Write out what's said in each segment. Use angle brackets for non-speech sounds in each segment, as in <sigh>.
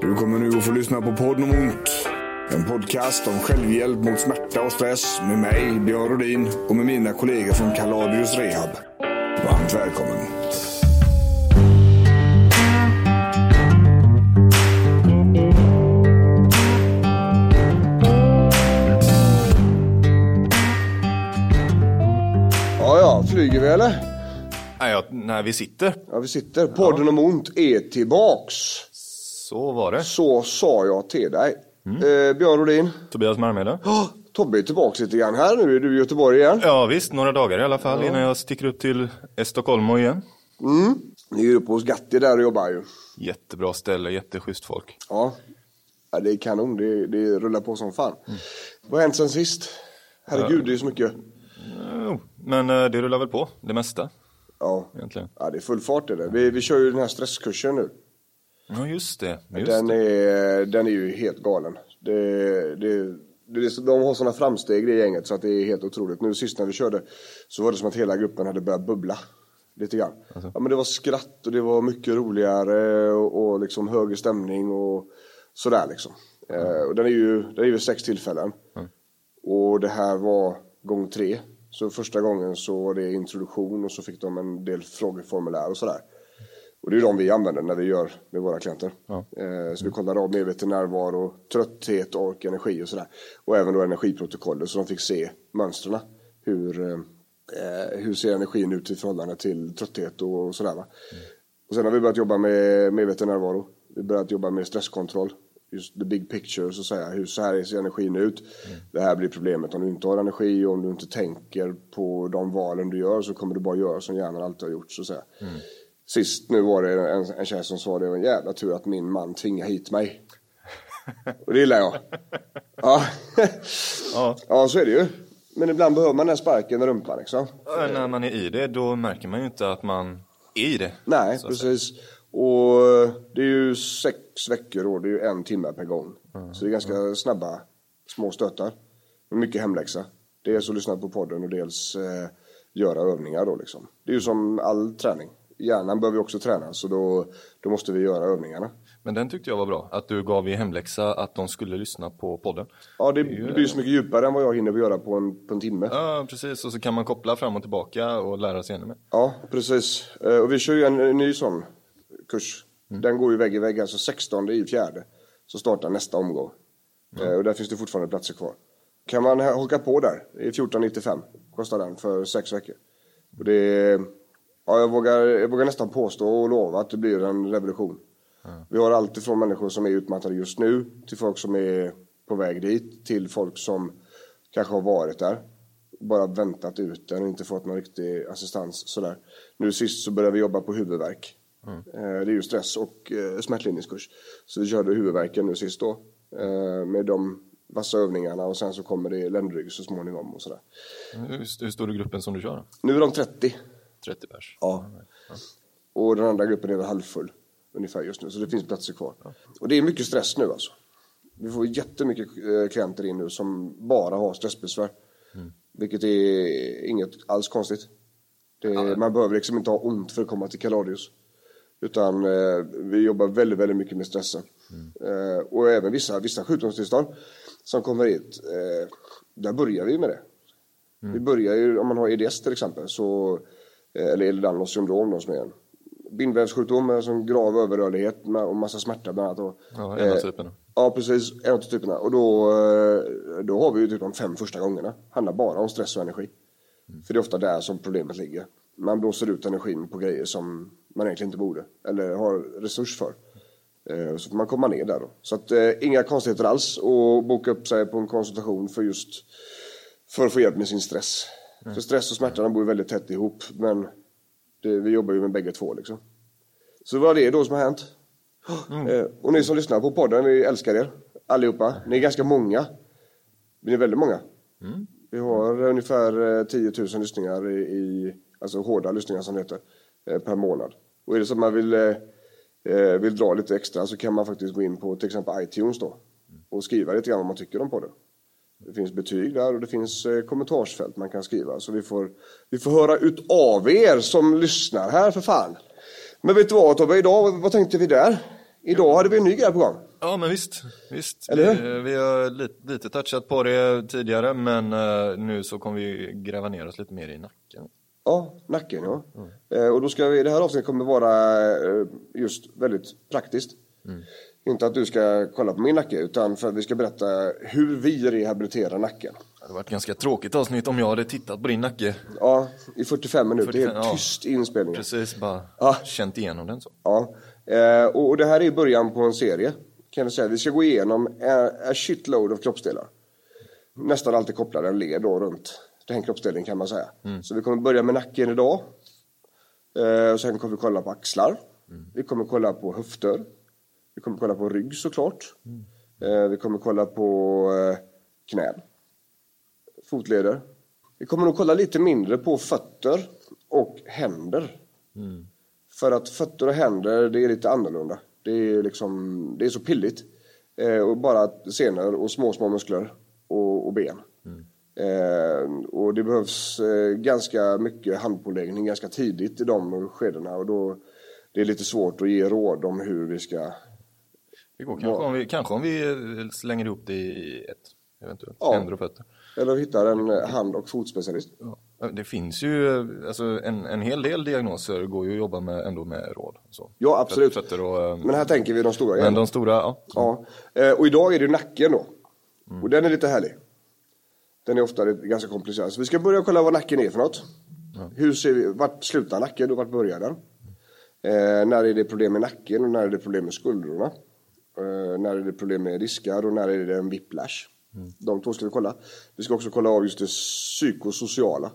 Du kommer nu att få lyssna på podden om ont. En podcast om självhjälp mot smärta och stress med mig, Björn Rodin och med mina kollegor från Kaladius Rehab. Varmt välkommen. Ja, ja, flyger vi eller? Nej, ja, när vi sitter. Ja, vi sitter. Podden om ont är tillbaks. Så var det. Så sa jag till dig. Eh, Björn Rodin. Tobias Marmede. Oh, Tobbe är tillbaks lite grann här. Nu är du i Göteborg igen. Ja visst, några dagar i alla fall innan jag sticker upp till Estocolmo igen. Ni är ju uppe hos Gatti där och jobbar ju. Jättebra ställe, jätteschysst folk. Ja. ja det är kanon. Det, det rullar på som fan. Vad har hänt sen sist? Herregud, det är så mycket. Jo, men eh, det rullar väl på, det mesta Ja. egentligen. ja, det är full fart i det. Vi, vi kör ju den här stresskursen nu. Ja just det, just Den det. är, den är ju helt galen. Det, det, det de har sådana framsteg det gänget så att det är helt otroligt. Nu sist när vi körde så var det som att hela gruppen hade börjat bubbla. Lite grann. Ja, men det var skratt och det var mycket roligare och, och liksom högre stämning och sådär liksom. Eh, och den är ju, den är ju sex tillfällen. Och det här var gång tre. Så första gången så var det introduktion och så fick de en del frågeformulär och sådär. Och det är de vi använder när vi gör med våra klienter. Eh, så vi kollar av medveten närvaro, trötthet, ork, energi och sådär. Och även då energiprotokollet så de fick se mönstren. Hur, eh, hur ser energin ut i förhållande till trötthet och sådär va. Och sen har vi börjat jobba med medveten närvaro. Vi har börjat jobba med stresskontroll. Just the big picture så att säga. Hur så här ser energin ut. Det här blir problemet om du inte har energi och om du inte tänker på de valen du gör så kommer du bara göra som hjärnan alltid har gjort så att säga. Sist nu var det en, en tjej som sa det var en jävla tur att min man tvingade hit mig. <laughs> Och det gillar jag. Ja. Ja. <laughs> ja, så är det ju. Men ibland behöver man den sparken i rumpan liksom. Ja, När man är i det, då märker man ju inte att man är i det. Nej, precis. Och det är ju sex veckor och det är ju en timme per gång. Så det är ganska snabba små stötar. Mycket hemläxa. Dels att lyssna på podden och dels eh, göra övningar då liksom. Det är ju som all träning. Hjärnan behöver också tränas så då, då måste vi göra övningarna. Men den tyckte jag var bra, att du gav i hemläxa att de skulle lyssna på podden. Ja, det, det blir så mycket djupare än vad jag hinner göra på en, på en timme. Ja, precis. Och så kan man koppla fram och tillbaka och lära sig ännu mer. Ja, precis. Eh, Och vi kör ju en, en ny sån kurs. Den går ju vägg i vägg, alltså 16 i fjärde. Så startar nästa omgång. Eh, Och där finns det fortfarande platser kvar. Kan man ha- haka på där, är 14,95 kostar den för sex veckor. Och det är, ja, jag, vågar, jag vågar nästan påstå och lova att det blir en revolution. Vi har allt ifrån människor som är utmattade just nu till folk som är på väg dit till folk som kanske har varit där bara väntat ut den och inte fått någon riktig assistans sådär. Nu sist så började vi jobba på huvudvärk. Eh, Det är ju stress och eh, smärtlindringskurs. Så vi körde huvudvärken nu sist då. eh, Med de vassa övningarna och sen så kommer det ländrygg så småningom och sådär. Hur, hur stor är gruppen som du kör? Nu är de 30. 30 pers? Ja. Och den andra gruppen är halvfull ungefär just nu. Så det finns platser kvar. Och det är mycket stress nu alltså. Vi får jättemycket eh, klienter in nu som bara har stressbesvär. Vilket är inget alls konstigt. Det, Man behöver liksom inte ha ont för att komma till Kaladius. Utan eh, vi jobbar väldigt, väldigt mycket med stressen. Eh, och även vissa, vissa sjukdomstillstånd som kommer hit. Eh, där börjar vi med det. Vi börjar ju, om man har EDS till exempel, så, eller Ehlers-Danlos syndrom då, som är en bindvävssjukdom med som grav överrörlighet med, och massa smärta bland annat. Och, Ja, en av eh, typerna. Ja, precis. En av typerna. Och då, eh, då har vi ju typ de fem första gångerna. handlar bara om stress och energi. För det är ofta där som problemet ligger. Man blåser ut energin på grejer som man egentligen inte borde. Eller har resurs för. Eh, Så får man komma ner där då. Så att eh, inga konstigheter alls. Och boka upp sig på en konsultation för just för att få hjälp med sin stress. För stress och smärta de bor ju väldigt tätt ihop. Men det, vi jobbar ju med bägge två liksom. Så det var det då som har hänt. Eh, Och ni som lyssnar på podden, vi älskar er allihopa. Ni är ganska många. Ni är väldigt många. Vi har ungefär eh, 10 000 lyssningar i, i alltså hårda lyssningar som det heter, eh, per månad. Och är det så att man vill, eh, eh, vill dra lite extra så kan man faktiskt gå in på till exempel iTunes då och skriva lite grann vad man tycker om podden. Det finns betyg där och det finns eh, kommentarsfält man kan skriva. Så vi får, vi får höra ut av er som lyssnar här för fan. Men vet du vad Tobbe, idag, vad tänkte vi där? Idag hade vi en ny grej på gång. Ja men visst, visst. Eller Vi, vi har lite, lite touchat på det tidigare men eh, nu så kommer vi gräva ner oss lite mer i nacken. Ja, nacken ja. Eh, och då ska vi, det här avsnittet kommer vara just väldigt praktiskt. Inte att du ska kolla på min nacke utan för att vi ska berätta hur vi rehabiliterar nacken. Det hade varit ett ganska tråkigt avsnitt om jag hade tittat på din nacke. Ja, i 45 minuter, 45, helt ja. tyst i inspelningen. Precis, bara Ja. känt igenom den så. Ja, eh, och, och det här är början på en serie. Kan vi säga. Vi ska gå igenom a, a shitload av kroppsdelar. Nästan alltid kopplade en led då runt den kroppsdelen kan man säga. Så vi kommer börja med nacken idag. Eh, och sen kommer vi kolla på axlar. Vi kommer kolla på höfter. Vi kommer kolla på rygg såklart. Eh, vi kommer kolla på eh, knän. Fotleder. Vi kommer nog kolla lite mindre på fötter och händer. För att fötter och händer, det är lite annorlunda. Det är liksom, det är så pilligt. Eh, och bara senor och små, små muskler och, och ben. Eh, och det behövs eh, ganska mycket handpåläggning ganska tidigt i de skedena. Och då det är lite svårt att ge råd om hur vi ska... Det går kanske om vi, kanske om vi eh, slänger ihop det i ett, eventuellt. Ja. Händer och fötter. Eller hitta en eh, hand och fotspecialist. Ja. Det finns ju, eh, alltså en, en hel del diagnoser går ju att jobba med ändå med råd. Så. Ja, absolut. Fötter och, Men här tänker vi de stora men de stora, ja. Ja, och idag är det nacken då. Och den är lite härlig. Den är ofta ganska komplicerad. Så vi ska börja kolla vad nacken är för något. Hur ser vi, vart slutar nacken och vart börjar den? Eh, när är det problem med nacken och när är det problem med skuldrorna? Eh, när är det problem med diskar och när är det en whiplash? De två ska vi kolla. Vi ska också kolla av just det psykosociala.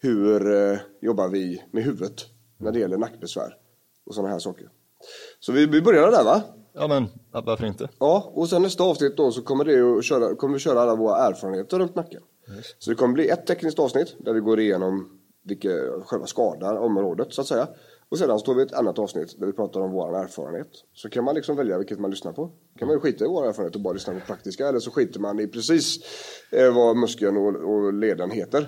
Hur eh, jobbar vi med huvudet när det gäller nackbesvär och sådana här saker. Så vi, vi börjar där va? Ja men varför inte? Ja, och sen nästa avsnitt då så kommer, det att köra, kommer vi köra alla våra erfarenheter runt nacken. Så det kommer bli ett tekniskt avsnitt där vi går igenom vilka, själva skadan, området så att säga. Och sedan står vi i ett annat avsnitt där vi pratar om vår erfarenhet. Så kan man liksom välja vilket man lyssnar på. kan man ju skita i vår erfarenhet och bara lyssna på praktiska. Eller så skiter man i precis eh, vad muskeln och, och leden heter.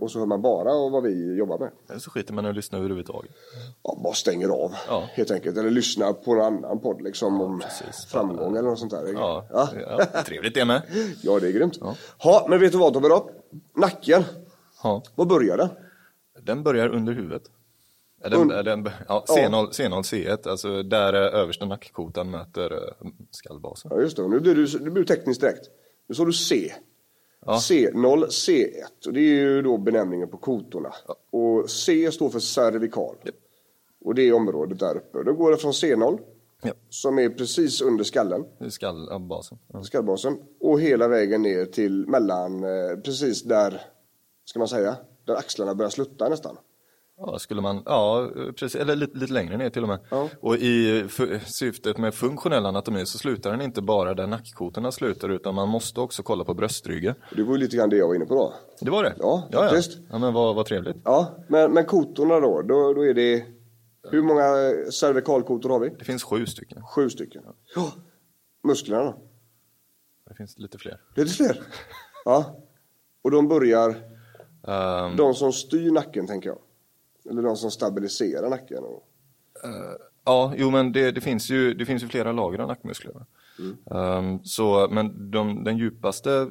Och så hör man bara och vad vi jobbar med. Eller så skiter man i att lyssna överhuvudtaget. Ja, bara stänger av Ja. helt enkelt. Eller lyssnar på en annan podd liksom om precis. framgång eller något sånt där. Ja, Ja. ja. trevligt det med. <laughs> Ja, det är grymt. Ja. men vet du vad Tobbe då? Nacken. Ja. Var börjar den? Den börjar under huvudet. Ja, Den, den, ja, C0, C0, C1, alltså där eh, översta nackkotan möter eh, skallbasen. Ja, just det. Nu blir du, nu blir du tekniskt direkt. Nu sa du C. Ja. C0, C1. Och det är ju då benämningen på kotorna. Och C står för cervikal. Japp. Och det är området där uppe. Då går det från C0, Ja, som är precis under skallen, skallbasen. Ja. skallbasen, och hela vägen ner till mellan, eh, precis där, ska man säga, där axlarna börjar slutta nästan. Ja, skulle man, ja, precis, eller lite, lite längre ner till och med. Ja. Och i syftet med funktionell anatomi så slutar den inte bara där nackkotorna slutar utan man måste också kolla på bröstryggen. Det var ju lite grann det jag var inne på då. Det var det? Ja, ja, ja. ja men vad, vad trevligt. Ja, men, men kotorna då, då, då är det, hur många cervikalkotor har vi? Det finns sju stycken. Sju stycken. Ja. Musklerna då? Det finns lite fler. Det fler? <laughs> Ja. Och de börjar, Ehm, de som styr nacken tänker jag. Eller de som stabiliserar nacken. Och, Ja, jo men det, det, finns ju, det finns ju flera lager av nackmuskler. va? Ehm, så, men de, den djupaste,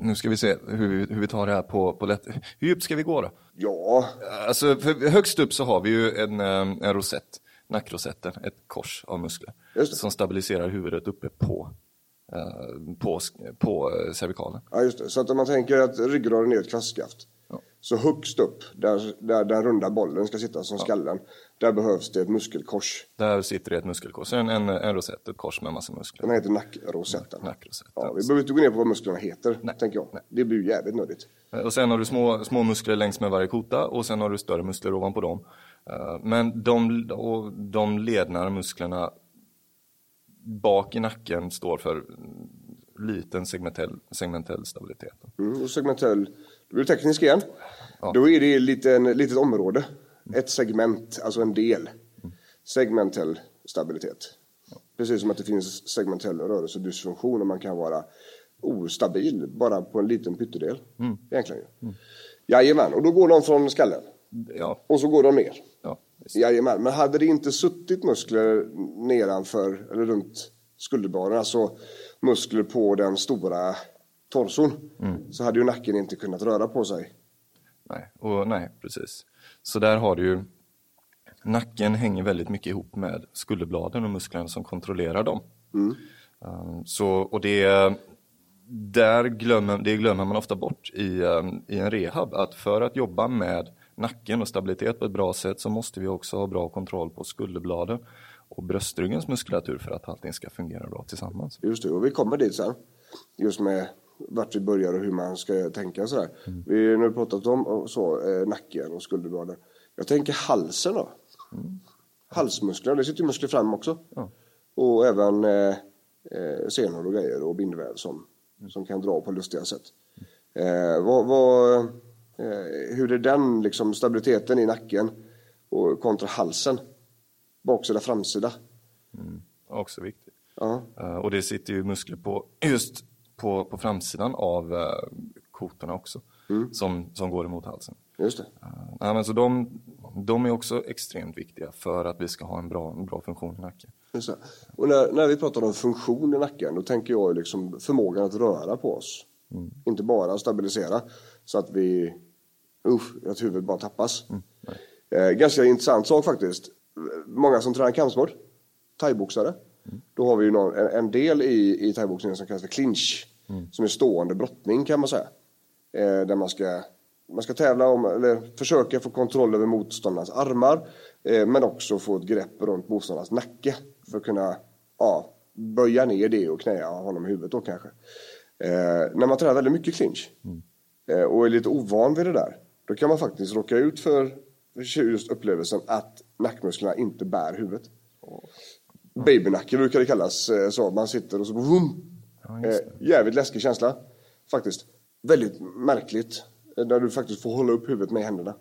nu ska vi se hur, vi- hur vi tar det här på, på lätt. Hur djupt ska vi gå då? ja, Alltså, för högst upp så har vi ju en, ehm, en rosett, nackrosetten, ett kors av muskler. Som stabiliserar huvudet uppe på, eh, på, på eh, cervikalen. ja, just det. Så att om man tänker att ryggraden är ett kvastskaft. Ja. Så högst upp, där, där den runda bollen ska sitta som skallen. Där behövs det ett muskelkors. Där sitter det ett muskelkors, en, en, en rosett, ett kors med massa muskler. Den heter nackrosetten. Nackrosetten. Ja, vi behöver inte gå ner på vad musklerna heter, Nej. tänker jag. Nej. Det blir ju jävligt nödigt. Och sen har du små, små muskler längs med varje kota och sen har du större muskler ovanpå dem. Eh, Men de, och de lednare musklerna bak i nacken står för liten segmentell, segmentell stabilitet. Mm, och segmentell, då blir det teknisk igen. Ja. Då är det ett litet, område. Ett segment, alltså en del. Segmentell stabilitet. Precis som att det finns segmentell rörelsedysfunktion och man kan vara ostabil bara på en liten pyttedel. Egentligen ju. Jajamän, och då går de från skallen. Ja, Och så går de ner. ja. Jajamän, men hade det inte suttit muskler nedanför eller runt skulderbladen, alltså muskler på den stora torson, så hade ju nacken inte kunnat röra på sig. Nej, och nej, precis. Så där har du ju, nacken hänger väldigt mycket ihop med skulderbladen och musklerna som kontrollerar dem. Um, så, och det, där glömmer, det glömmer man ofta bort i, um, i en rehab, att för att jobba med nacken och stabilitet på ett bra sätt så måste vi också ha bra kontroll på skulderbladen och bröstryggens muskulatur för att allting ska fungera bra tillsammans. Just det, och vi kommer dit sen. Just med vart vi börjar och hur man ska tänka sådär. Vi har nu pratat om så, eh, nacken och skulderbladen. Jag tänker halsen då. Halsmusklerna, det sitter ju muskler fram också. Ja. Och även eh, eh, senor och grejer och bindväv som, som kan dra på lustiga sätt. Eh, vad, vad, eh, hur är den liksom, stabiliteten i nacken och kontra halsen? Baksida, framsida? Också viktigt. Ja, Uh, och det sitter ju muskler på just på, på framsidan av uh, kotorna också, som, som går emot halsen. just det. Uh, men så de, de är också extremt viktiga för att vi ska ha en bra, en bra funktion i nacken. Just det. Och när, när vi pratar om funktion i nacken, då tänker jag liksom förmågan att röra på oss. Inte bara stabilisera så att vi, usch, att huvudet bara tappas. eh, ganska intressant sak faktiskt. Många som tränar kampsport, thaiboxare. Då har vi ju någon, en, en del i, i thaiboxningen som kallas för clinch. Som är stående brottning kan man säga. Eh, där man ska, man ska tävla om, eller försöka få kontroll över motståndarnas armar. Eh, men också få ett grepp runt motståndarnas nacke. För att kunna ja, böja ner det och knäa honom i huvudet då kanske. Eh, när man tränar väldigt mycket clinch eh, och är lite ovan vid det där. Då kan man faktiskt råka ut för just upplevelsen att nackmusklerna inte bär huvudet. Babynacke brukar det kallas. eh, Så man sitter och så boom. Eh, jävligt läskig känsla. Faktiskt. Väldigt märkligt. eh, När du faktiskt får hålla upp huvudet med händerna.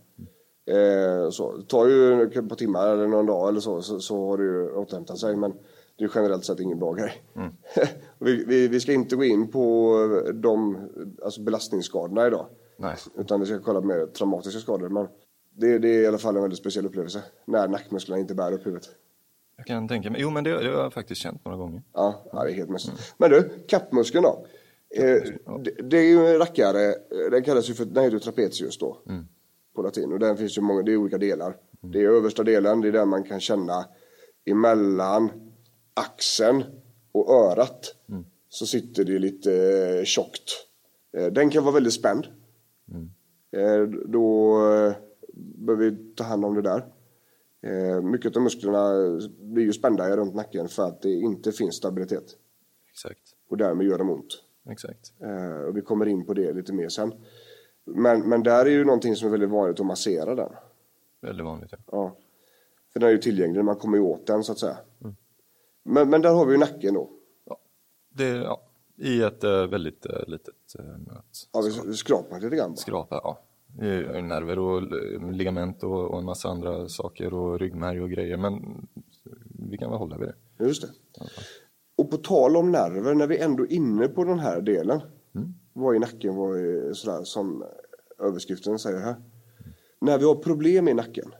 Eh, så. Det tar ju ett par timmar eller någon dag eller så, så, så har det ju återhämtat sig. Men det är generellt sett ingen bra grej. <laughs> vi, vi, vi ska inte gå in på de alltså belastningsskadorna idag. Nej. Utan vi ska kolla mer traumatiska skador. Men det, det är i alla fall en väldigt speciell upplevelse. När nackmusklerna inte bär upp huvudet. Jag kan tänka mig, jo men det, det har jag faktiskt känt några gånger. Ja, ja det är helt mässigt. Men du, kappmuskeln då. Eh, det, det är ju en rackare, den kallas ju för, den heter trapezius då. På latin. Och den finns ju många, det är olika delar. Det är översta delen, det är där man kan känna emellan axeln och örat. Så sitter det lite eh, tjockt. Eh, den kan vara väldigt spänd. Eh, då eh, behöver vi ta hand om det där. Eh, mycket av musklerna blir ju spända runt nacken för att det inte finns stabilitet. Exakt, Och därmed gör de ont. exakt. Eh, och vi kommer in på det lite mer sen. Men, men där är ju någonting som är väldigt vanligt att massera den. Väldigt vanligt. Ja. Ja. För den är ju tillgänglig, man kommer ju åt den så att säga. Men, men där har vi ju nacken då. Ja. Det, ja. I ett äh, väldigt litet nöt. Ja, vi, vi skrapar lite grann bara. Skrapa, ja. Nerver och ligament och, och en massa andra saker och ryggmärg och grejer. Men vi kan väl hålla vid det. Just det. Och på tal om nerver, när vi ändå är inne på den här delen. Vad i nacken, vad är sådär som överskriften säger här. När vi har problem i nacken.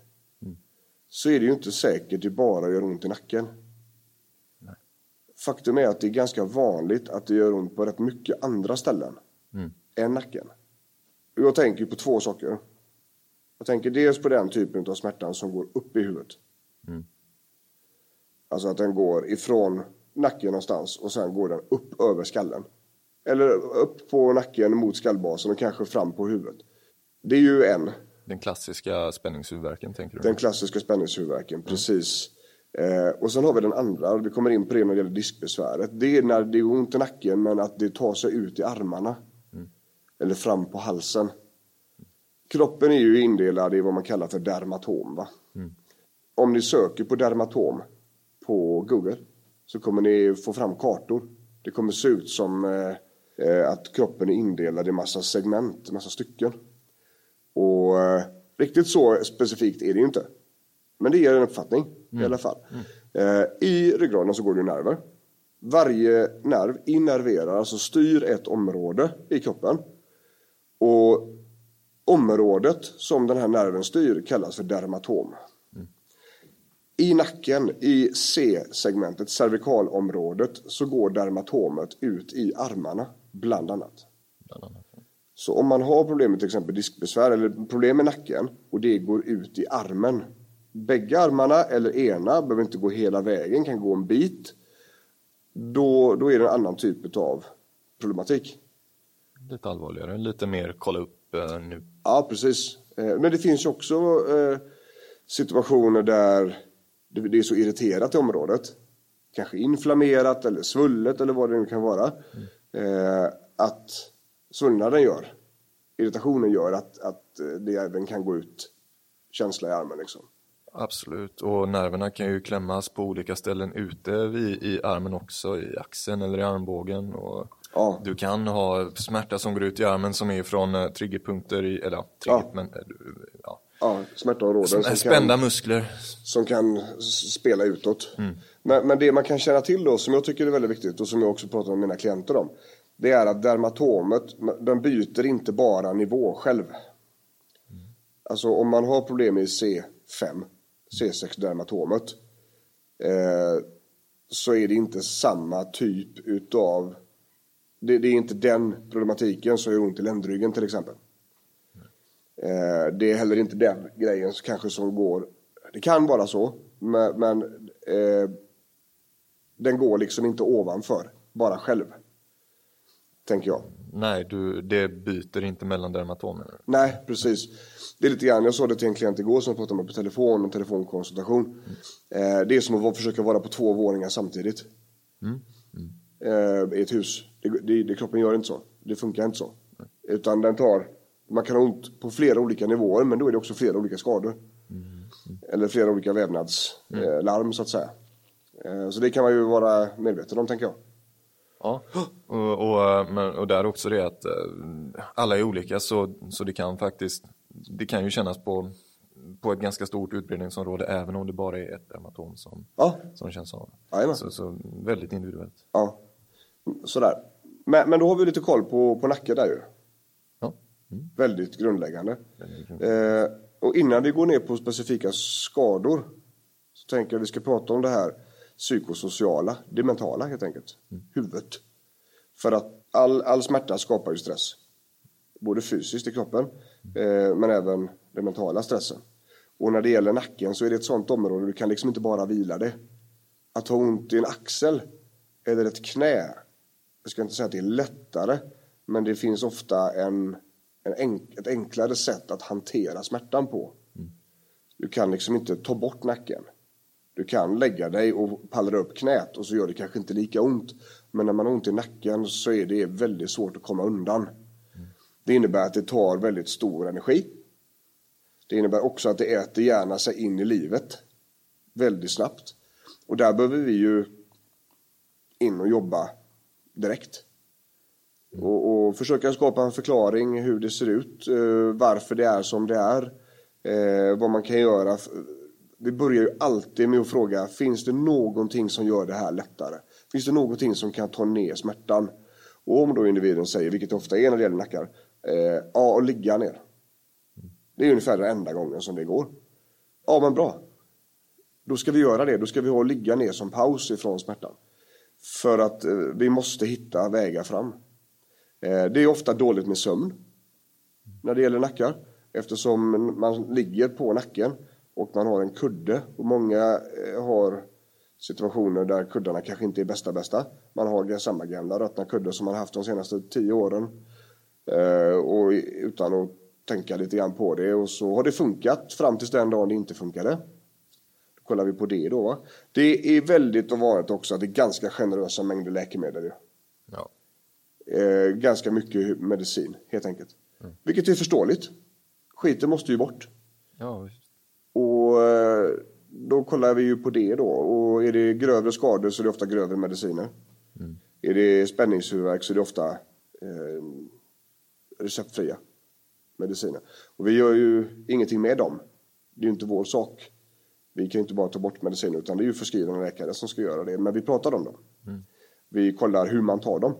Så är det ju inte säkert det bara gör ont i nacken. Faktum är att det är ganska vanligt att det gör ont på rätt mycket andra ställen. Än nacken. Jag tänker på två saker. Jag tänker dels på den typen av smärtan som går upp i huvudet. Alltså att den går ifrån nacken någonstans och sen går den upp över skallen. Eller upp på nacken mot skallbasen och kanske fram på huvudet. Det är ju en, Den klassiska spänningshuvudvärken tänker du? den klassiska spänningshuvudvärken, precis. Eh, och sen har vi den andra, vi kommer in på det när det gäller diskbesväret. Det är när det är ont i nacken men att det tar sig ut i armarna. Eller fram på halsen. Kroppen är ju indelad i vad man kallar för dermatom. Va? Om ni söker på dermatom på Google så kommer ni få fram kartor. Det kommer se ut som eh, eh, att kroppen är indelad i massa segment, massa stycken. Och eh, riktigt så specifikt är det ju inte. Men det ger en uppfattning i alla fall. Eh, I ryggraden så går det nerver. Varje nerv innerverar, alltså styr ett område i kroppen. Och området som den här nerven styr kallas för dermatom. I nacken, i C-segmentet, cervikalområdet, så går dermatomet ut i armarna, bland annat. Bland annat. Så om man har problem med till exempel diskbesvär eller problem med nacken och det går ut i armen. Bägge armarna eller ena, behöver inte gå hela vägen, kan gå en bit. Då, då är det en annan typ av problematik. Lite allvarligare, lite mer kolla upp eh, nu. Ja, precis. Eh, men det finns ju också eh, situationer där det, det är så irriterat i området. Kanske inflammerat eller svullet eller vad det nu kan vara. Eh, att svullnaden gör, irritationen gör att, att eh, det även kan gå ut känsla i armen liksom. Absolut, och nerverna kan ju klämmas på olika ställen ute vid, i armen också, i axeln eller i armbågen. Och Ja. Du kan ha smärta som går ut i armen som är från eh, triggerpunkter, i, eller trigger, Ja. men eh, ja. Ja, smärtområden som spända kan, muskler. som kan spela utåt. Men, men det man kan känna till då, som jag tycker är väldigt viktigt och som jag också pratar med mina klienter om. Det är att dermatomet, den byter inte bara nivå själv. Alltså om man har problem i C5, C6 dermatomet. Eh, så är det inte samma typ utav det, det är inte den problematiken som gör ont i ländryggen till exempel. Eh, det är heller inte den grejen som kanske som går. Det kan vara så, men, men eh, den går liksom inte ovanför, bara själv. Tänker jag. Nej, du, det byter inte mellan dermatomer. Nej, precis. Det är lite grann, jag sa det till en klient igår som jag pratade med på telefon, en telefonkonsultation. Eh, det är som att försöka vara på två våningar samtidigt. Eh, I ett hus. Det, det, det, kroppen gör inte så. Det funkar inte så. Utan den tar, man kan ha ont på flera olika nivåer men då är det också flera olika skador. Eller flera olika vävnadslarm eh, larm, så att säga. Eh, så det kan man ju vara medveten om tänker jag. Ja, och, och, men, och där också det att eh, alla är olika så, så det kan faktiskt, det kan ju kännas på, på ett ganska stort utbredningsområde även om det bara är ett dermatom som, Ja, som känns av. Så, så väldigt individuellt. ja. Sådär. Men, men då har vi lite koll på, på nacke där ju. Ja. Mm. Väldigt grundläggande. Eh, och innan vi går ner på specifika skador så tänker jag att vi ska prata om det här psykosociala, det mentala helt enkelt. Huvudet. För att all, all smärta skapar ju stress. Både fysiskt i kroppen eh, men även den mentala stressen. Och när det gäller nacken så är det ett sånt område du kan liksom inte bara vila det. Att ha ont i en axel eller ett knä jag ska inte säga att det är lättare, men det finns ofta en, en enk, ett enklare sätt att hantera smärtan på. Du kan liksom inte ta bort nacken. Du kan lägga dig och pallra upp knät och så gör det kanske inte lika ont. Men när man har ont i nacken så är det väldigt svårt att komma undan. Det innebär att det tar väldigt stor energi. Det innebär också att det äter gärna sig in i livet väldigt snabbt. Och där behöver vi ju in och jobba direkt. Och, och försöka skapa en förklaring hur det ser ut, eh, varför det är som det är, eh, vad man kan göra. Vi börjar ju alltid med att fråga, finns det någonting som gör det här lättare? Finns det någonting som kan ta ner smärtan? Och om då individen säger, vilket det ofta är när det gäller nackar, eh, ja, och ligga ner. Det är ungefär den enda gången som det går. Ja, men bra. Då ska vi göra det. Då ska vi ha ligga ner som paus ifrån smärtan. För att eh, vi måste hitta vägar fram. Eh, det är ofta dåligt med sömn när det gäller nackar. Eftersom man ligger på nacken och man har en kudde. Och många eh, har situationer där kuddarna kanske inte är bästa bästa. Man har samma gamla ruttna kudde som man haft de senaste tio åren. Och utan att tänka lite grann på det. Och så har det funkat fram tills den dagen det inte funkade. Kollar vi på det då. Va? Det är väldigt vanligt också att det är ganska generösa mängder läkemedel. ju. Ja. Eh, ganska mycket medicin helt enkelt. Vilket är förståeligt. Skiten måste ju bort. Ja. Och eh, då kollar vi ju på det då. Och är det grövre skador så är det ofta grövre mediciner. Är det spänningshuvudvärk så är det ofta eh, receptfria mediciner. Och vi gör ju ingenting med dem. Det är ju inte vår sak. Vi kan inte bara ta bort mediciner utan det är ju förskrivande läkare som ska göra det. Men vi pratar om dem. Vi kollar hur man tar dem.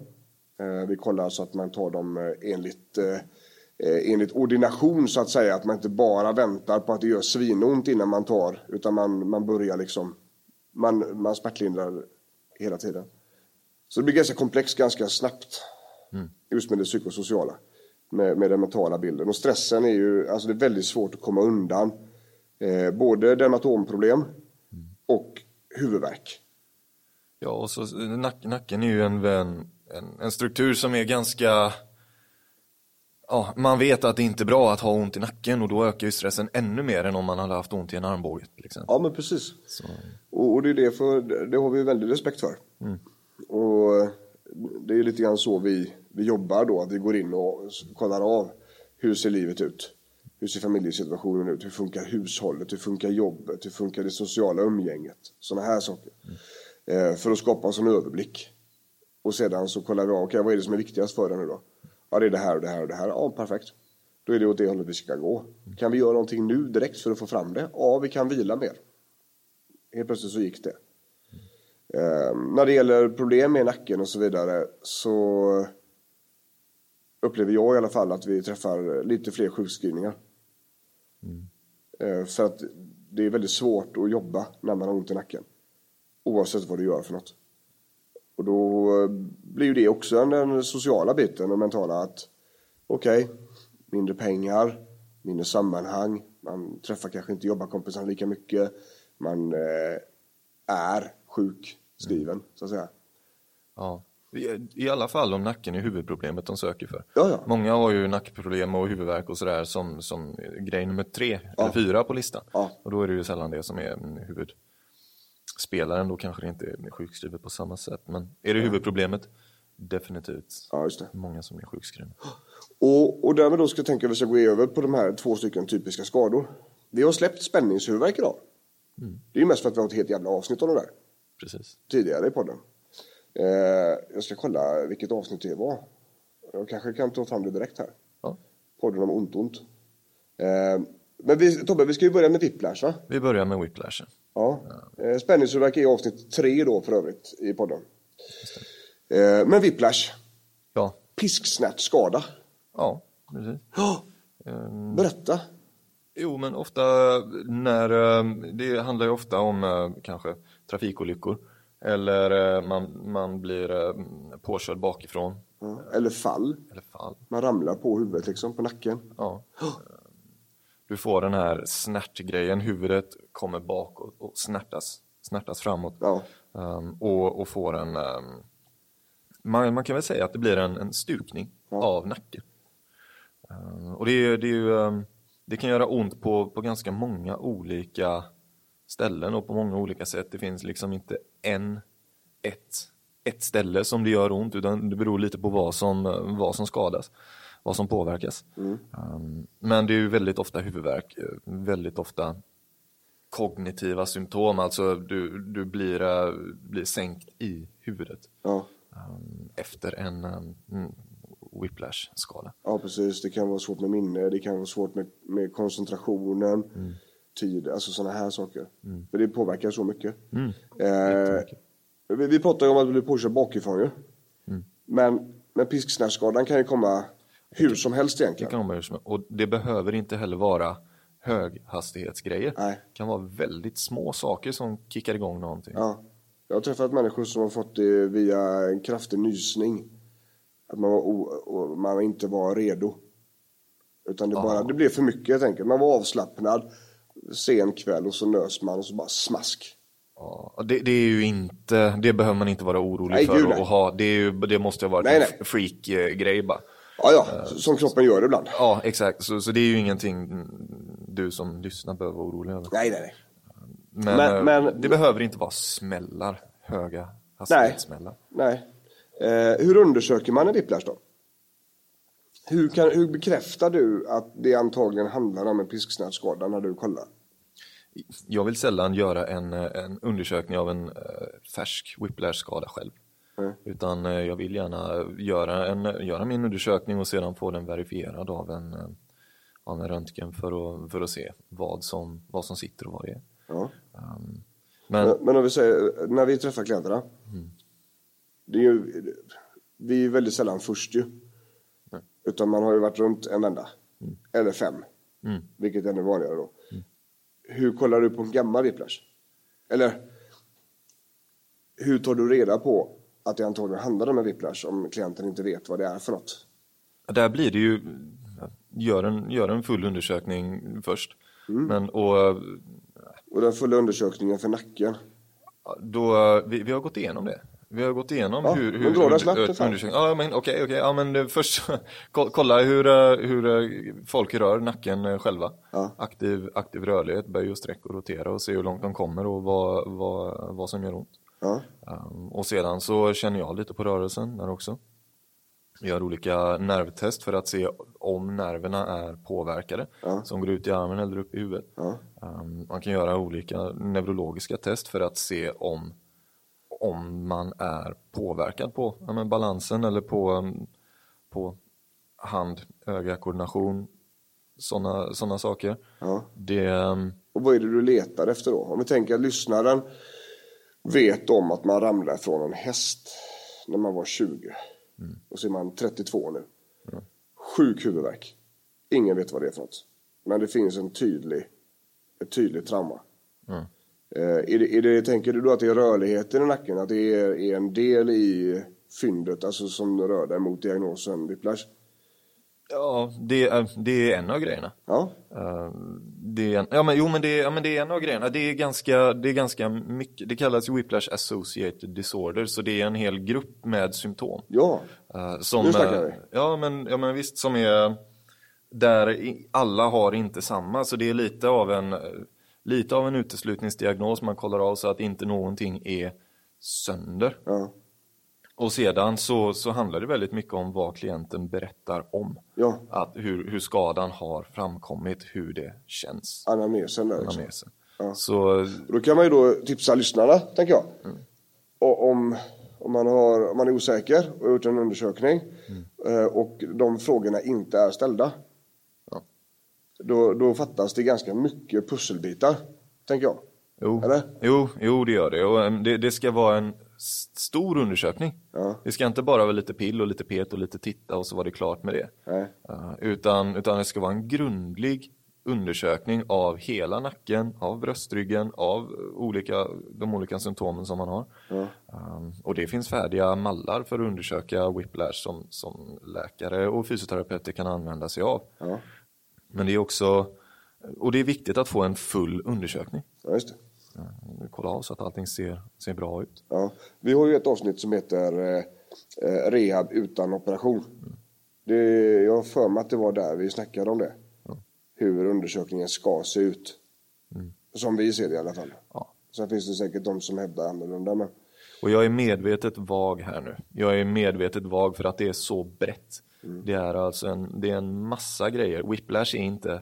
Eh, vi kollar så att man tar dem eh, enligt eh, enligt ordination så att säga. Att man inte bara väntar på att det gör svinont innan man tar. Utan man, man börjar liksom, man, man smärtlindrar hela tiden. Så det blir ganska komplext ganska snabbt. Just med det psykosociala. Med, med den mentala bilden. Och stressen är ju, alltså det är väldigt svårt att komma undan. Eh, både dermatomproblem och huvudvärk. Ja, och så nack, nacken är ju en, en, en struktur som är ganska... Ja, man vet att det inte är bra att ha ont i nacken och då ökar ju stressen ännu mer än om man hade haft ont i en armbåge till exempel. Ja men precis. Och, och det är det för, det har vi väldigt respekt för. Och det är lite grann så vi, vi jobbar då, att vi går in och kollar av hur ser livet ut? Hur ser familjesituationen ut? Hur funkar hushållet? Hur funkar jobbet? Hur funkar det sociala umgänget? Sådana här saker. Eh, för att skapa en sån överblick. Och sedan så kollar vi av, okej vad är det som är viktigast för dig nu då? Ja det är det här och det här och det här. Ja perfekt. Då är det åt det hållet vi ska gå. Kan vi göra någonting nu direkt för att få fram det? Ja vi kan vila mer. Helt plötsligt så gick det. Eh, när det gäller problem med nacken och så vidare så upplever jag i alla fall att vi träffar lite fler sjukskrivningar. Eh, för att det är väldigt svårt att jobba när man har ont i nacken. Oavsett vad du gör för något. Och då eh, blir ju det också den sociala biten och mentala att okej, mindre pengar, mindre sammanhang, man träffar kanske inte jobbarkompisarna lika mycket, man eh, är sjukskriven så att säga. Ja. I, alla fall om nacken är huvudproblemet de söker för. Ja, ja. Många har ju nackproblem och huvudvärk och sådär som, som grej nummer tre eller fyra på listan. Ja. Och då är det ju sällan det som är mm, huvudspelaren. Då kanske det inte är sjukskrivet på samma sätt. Men är det huvudproblemet? Definitivt. Ja. Många som är sjukskrivna. Och, och därmed då ska jag tänka att vi ska gå över på de här två stycken typiska skador. Vi har släppt spänningshuvudvärk idag. Det är ju mest för att vi har ett helt jävla avsnitt om det där Precis. tidigare i podden. Eh, jag ska kolla vilket avsnitt det var. Jag kanske kan ta fram det direkt här. Ja. Podden om ont ont. Eh, men vi, Tobbe, vi ska ju börja med whiplash va? Vi börjar med whiplashen. Ja. Eh, spänningshuvudvärk är avsnitt tre då för övrigt i podden. Men whiplash, Ja. pisksnärtskada. Ja, precis. Ja, berätta. Jo, men ofta när det handlar ju ofta om kanske trafikolyckor eller eh, man, man blir eh, påkörd bakifrån Ja, Eller fall. eller fall. Man ramlar på huvudet liksom, på nacken. Ja. Du får den här snärtgrejen, huvudet kommer bakåt och snärtas, snärtas framåt. Ja. Ehm, och, och får en... ehm, man, man kan väl säga att det blir en, en stukning av nacken. Ehm, och det, är, det, är det kan göra ont på, på ganska många olika ställen och på många olika sätt. Det finns liksom inte en, ett, ett ställe som det gör ont utan det beror lite på vad som, vad som skadas, vad som påverkas. Ehm, men det är ju väldigt ofta huvudvärk, eh, väldigt ofta kognitiva symptom, alltså du, du blir, eh, blir sänkt i huvudet Ja. um, efter en um, mm, whiplash-skada. ja, precis. Det kan vara svårt med minne, det kan vara svårt med, med koncentrationen, tid, alltså sådana här saker. För det påverkar så mycket. Eh, vi, vi pratar ju om att bli påkörd bakifrån ju. Men, men pisksnärtskadan kan ju komma hur som helst Det egentligen. kan vara hur som- och det behöver inte heller vara höghastighetsgrejer. Nej. Det kan vara väldigt små saker som kickar igång någonting. Ja. Jag har träffat människor som har fått det via en kraftig nysning. Att man, var man inte var redo. Utan det, bara, det blev för mycket helt enkelt. Man var avslappnad, sen kväll och så nös man och så bara smask. Ja, det, det är ju inte, det behöver man inte vara orolig Nej, för gud, att nej. ha. Det, är ju, det måste ju vara Nej, en nej. f- freak-grej bara. Ja, ja, som kroppen gör ibland. Ja, exakt. Så, så det är ju ingenting du som lyssnar behöver vara orolig över. Nej, nej, nej. Men, Men- eh, men- det behöver inte vara smällar, höga hastighetssmällar. nej. Eh, hur undersöker man en whiplash då? Hur, kan, hur bekräftar du att det antagligen handlar om en pisksnärtskada när du kollar? Jag vill sällan göra en, en undersökning av en eh, färsk whiplash-skada själv. Mm. Utan eh, jag vill gärna göra, en, göra min undersökning och sedan få den verifierad av en, eh, av en röntgen för att, för att se vad som, vad som sitter och vad det är. Ja. Um, men Men, men om vi säger, när vi träffar klienterna. Det är ju, vi är väldigt sällan först ju. Utan man har ju varit runt en vända. Mm. Eller fem. Vilket är ännu vanligare då. Hur kollar du på en gammal whiplash? Eller hur tar du reda på att det antagligen handlar om en whiplash om klienten inte vet vad det är för något? Där blir det ju, gör en, gör en full undersökning först. Mm. Men, och Och den fulla undersökningen för nacken. då, vi, vi har gått igenom det. Vi har gått igenom Ja, hur, hur snabbt, under-. Ja, men okej, okej. Ja, men först <laughs> ko- kolla hur, eh, hur eh, folk rör nacken eh, själva. Ja. Aktiv, aktiv rörlighet, böj och sträck och rotera och se hur långt de kommer och vad, vad, vad som gör ont. Ja, Um, och sedan så känner jag lite på rörelsen där också. Jag gör olika nervtest för att se om nerverna är påverkade Ja. som går ut i armen eller upp i huvudet. ja, Um, man kan göra olika neurologiska test för att se om, om man är påverkad på ja, balansen eller på, um, på hand-öga-koordination. Sådana såna saker. ja. Det, um, Och vad är det du letar efter då? Om vi tänker att lyssnaren vet om att man ramlade från en häst när man var 20. Och så är man 32 nu. Sjuk huvudvärk. Ingen vet vad det är för något. Men det finns en tydlig, ett tydligt trauma. Mm. Eh, är det, är det, tänker du då att det är rörligheten i nacken? Att det är, är en del i fyndet, alltså som rör dig mot diagnosen whiplash? ja, det, är, det är en av grejerna. Ja, Eh, Det är en, ja, men, jo, men det, är- ja, men det är en av grejerna. Det är, ganska, det är ganska mycket, det kallas Whiplash Associated Disorder, så det är en hel grupp med symptom. ja, eh, som, Nu snackar eh, vi. Ja men, ja, men visst, som är där alla har inte samma, så det är lite av en, eh, lite av en uteslutningsdiagnos man kollar av så att inte någonting är sönder. ja, Och sedan så, så handlar det väldigt mycket om vad klienten berättar om. ja. Att hur, hur skadan har framkommit, hur det känns. Anamnesen där liksom. Anamnesen. Ja. Så Då kan man ju då tipsa lyssnarna, tänker jag. Mm. Och om, om, man har, om man är osäker och har gjort en undersökning eh, och de frågorna inte är ställda. Då, då fattas det ganska mycket pusselbitar, tänker jag. jo, Eller? jo, jo det gör det. Och det, det ska vara en stor undersökning. Ja. Det ska inte bara vara lite pill och lite pet och lite titta och så var det klart med det. Eh, utan, utan det ska vara en grundlig undersökning av hela nacken, av bröstryggen, av eh, olika, de olika symptomen som man har. Ja. Um, och det finns färdiga mallar för att undersöka whiplash som, som läkare och fysioterapeuter kan använda sig av. Ja, Men det är också, och det är viktigt att få en full undersökning. ja just det. Uh, Kolla av så att allting ser, ser bra ut. Ja. Vi har ju ett avsnitt som heter eh, eh, Rehab utan operation. Det, jag har för mig att det var där vi snackade om det. Hur undersökningen ska se ut. Som vi ser det i alla fall. Ja. Sen finns det säkert de som hävdar annorlunda. Men... Och jag är medvetet vag här nu. Jag är medvetet vag för att det är så brett. Det är alltså en, det är en massa grejer. Whiplash är inte...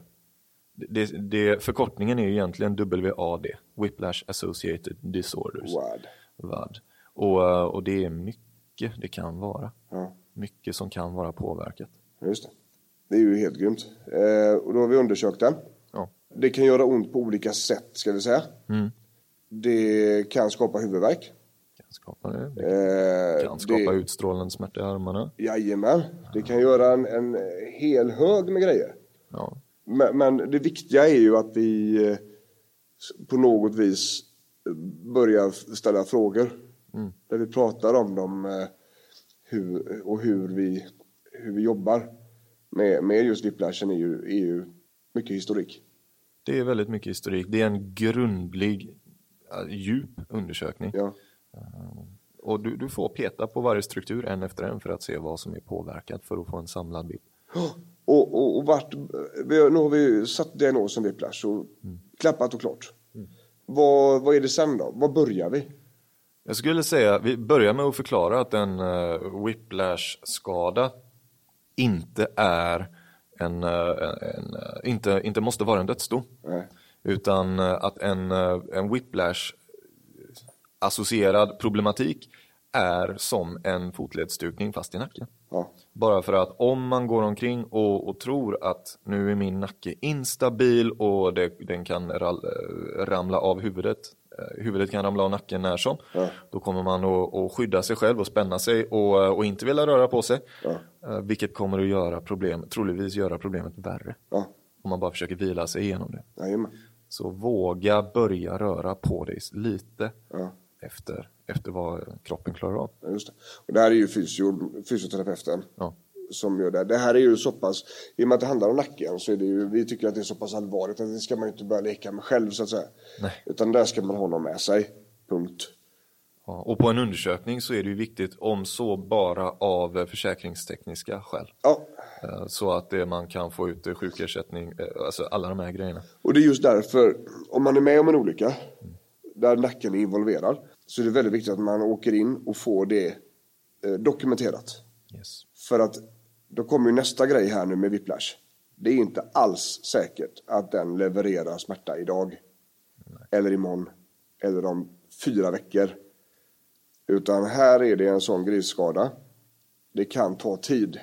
Det, det, förkortningen är ju egentligen WAD. Whiplash Associated Disorders. Wad. VAD. Och, och det är mycket det kan vara. Ja, Mycket som kan vara påverkat. just det. Det är ju helt grymt. Eh, och då har vi undersökt den. Ja. Det kan göra ont på olika sätt, ska vi säga. Mm. Det kan skapa huvudvärk. Skapa det. Det Eh, kan skapa det, utstrålande smärta i armarna. Jajamän. Det kan göra en, en hel hög med grejer. Ja. Men, men det viktiga är ju att vi eh, på något vis eh, börjar ställa frågor. Mm. Där vi pratar om dem hur, och hur vi, hur vi jobbar med, med just whiplashen är ju, är ju mycket historik. Det är väldigt mycket historik. Det är en grundlig, djup undersökning. Ja, Och du, du får peta på varje struktur en efter en för att se vad som är påverkat för att få en samlad bild. och, och, och vart, har- nu har vi satt diagnosen whiplash och klappat och klart. Vad, vad är det sen då? Var börjar vi? Jag skulle säga, vi börjar med att förklara att en uh, whiplash-skada inte är en, eh, en, eh, inte, inte måste vara en dödsdom. Nej. Utan eh, att en, eh, en whiplash-associerad problematik är som en fotledsstukning fast i nacken. Ja, Bara för att om man går omkring och, och tror att nu är min nacke instabil och det, den kan eh, ramla av huvudet eh, huvudet kan ramla av nacken när som. Ja. Då kommer man att, att skydda sig själv och spänna sig och, och inte vilja röra på sig. Ja. Eh, vilket kommer att göra problem, troligtvis göra problemet värre. Om man bara försöker vila sig igenom det. Så våga börja röra på dig lite efter, efter vad kroppen klarar av. just det. Och det här är ju fysio, fysioterapeuten. Ja som gör det. Det här är ju så pass, i och med att det handlar om nacken så är det ju, vi tycker att det är så pass allvarligt att det ska man inte börja leka med själv så att säga. Nej. Utan där ska man ha någon med sig, punkt. Ja, och på en undersökning så är det ju viktigt om så bara av försäkringstekniska skäl. Ja. Eh, så att det, man kan få ut sjukersättning, eh, alltså alla de här grejerna. Och det är just därför, om man är med om en olycka där nacken är involverad så är det väldigt viktigt att man åker in och får det eh, dokumenterat. Yes. För att då kommer ju nästa grej här nu med whiplash. Det är inte alls säkert att den levererar smärta idag. Nej. Eller imorgon. Eller om fyra veckor. Utan här är det en sån grisskada. Det kan ta tid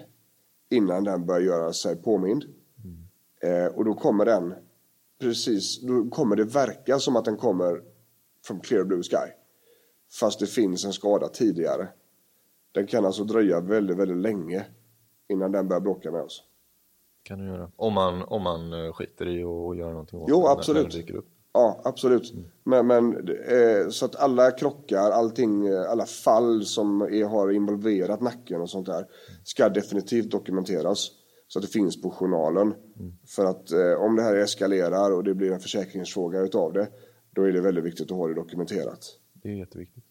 innan den börjar göra sig påmind. Mm. Eh, och då kommer den precis, då kommer det verka som att den kommer från clear blue sky. Fast det finns en skada tidigare. Den kan alltså dröja väldigt, väldigt länge innan den börjar bråka med oss. Kan du göra. Om man, om man eh, skiter i att göra någonting åt Jo, absolut. När, när ja, absolut. Mm. Men, men eh, så att alla krockar, allting, eh, alla fall som är, har involverat nacken och sånt där ska definitivt dokumenteras. Så att det finns på journalen. Mm. För att eh, om det här eskalerar och det blir en försäkringsfråga utav det, då är det väldigt viktigt att ha det dokumenterat. Det är jätteviktigt.